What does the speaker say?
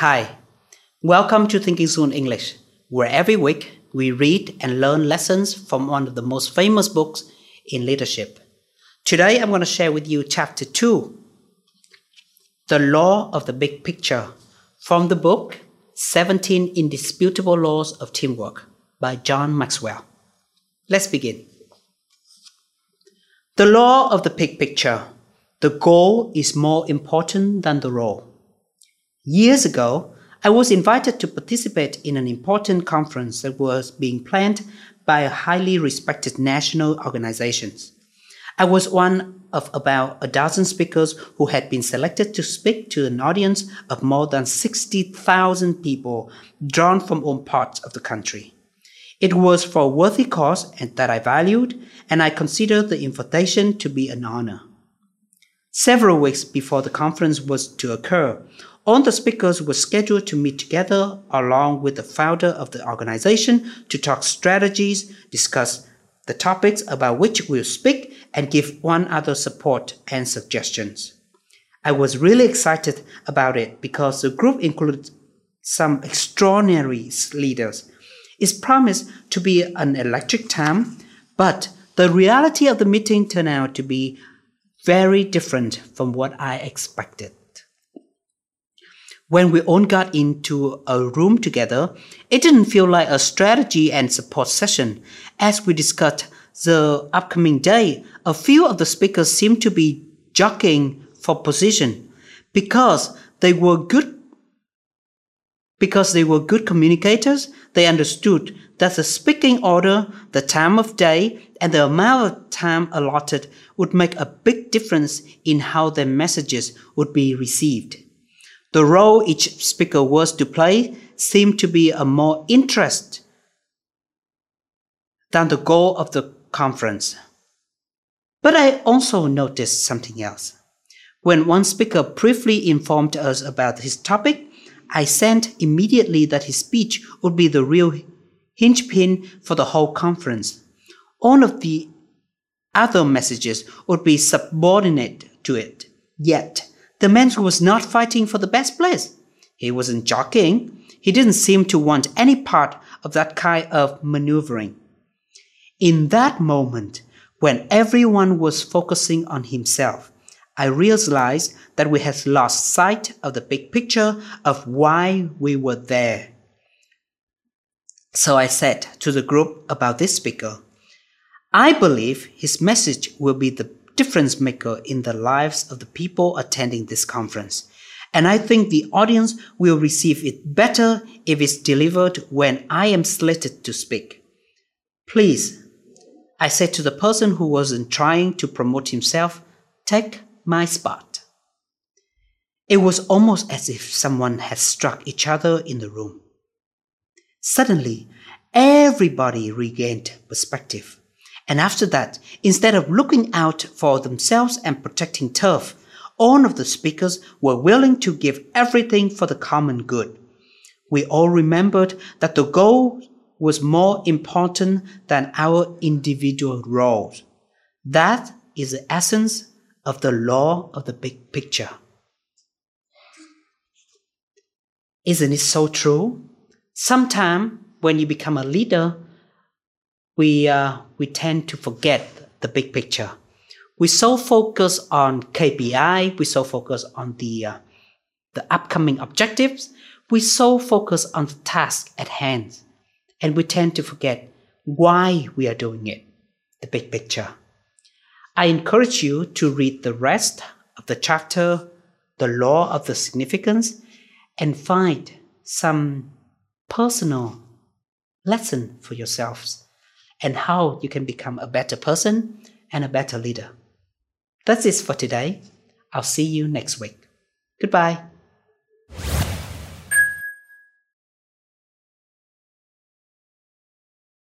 Hi, welcome to Thinking Soon English, where every week we read and learn lessons from one of the most famous books in leadership. Today I'm going to share with you chapter 2 The Law of the Big Picture from the book 17 Indisputable Laws of Teamwork by John Maxwell. Let's begin. The law of the big picture. The goal is more important than the role. Years ago, I was invited to participate in an important conference that was being planned by a highly respected national organizations. I was one of about a dozen speakers who had been selected to speak to an audience of more than 60,000 people drawn from all parts of the country. It was for a worthy cause and that I valued, and I considered the invitation to be an honor. Several weeks before the conference was to occur, all the speakers were scheduled to meet together along with the founder of the organization to talk strategies, discuss the topics about which we'll speak, and give one another support and suggestions. I was really excited about it because the group included some extraordinary leaders is promised to be an electric time, but the reality of the meeting turned out to be very different from what I expected. When we all got into a room together, it didn't feel like a strategy and support session. As we discussed the upcoming day, a few of the speakers seemed to be jockeying for position because they were good because they were good communicators, they understood that the speaking order, the time of day, and the amount of time allotted would make a big difference in how their messages would be received. The role each speaker was to play seemed to be a more interest than the goal of the conference. But I also noticed something else. When one speaker briefly informed us about his topic, I sensed immediately that his speech would be the real hinge-pin for the whole conference. All of the other messages would be subordinate to it. Yet, the man was not fighting for the best place. He wasn't jockeying. He didn't seem to want any part of that kind of maneuvering. In that moment, when everyone was focusing on himself, I realized that we had lost sight of the big picture of why we were there. So I said to the group about this speaker, I believe his message will be the difference maker in the lives of the people attending this conference. And I think the audience will receive it better if it's delivered when I am slated to speak. Please, I said to the person who wasn't trying to promote himself, take my spot. It was almost as if someone had struck each other in the room. Suddenly, everybody regained perspective. And after that, instead of looking out for themselves and protecting turf, all of the speakers were willing to give everything for the common good. We all remembered that the goal was more important than our individual roles. That is the essence of the law of the big picture. Isn't it so true? Sometimes when you become a leader, we, uh, we tend to forget the big picture. We so focus on KPI, we so focus on the, uh, the upcoming objectives, we so focus on the task at hand, and we tend to forget why we are doing it, the big picture. I encourage you to read the rest of the chapter, The Law of the Significance, and find some personal lesson for yourselves and how you can become a better person and a better leader. That's it for today. I'll see you next week. Goodbye.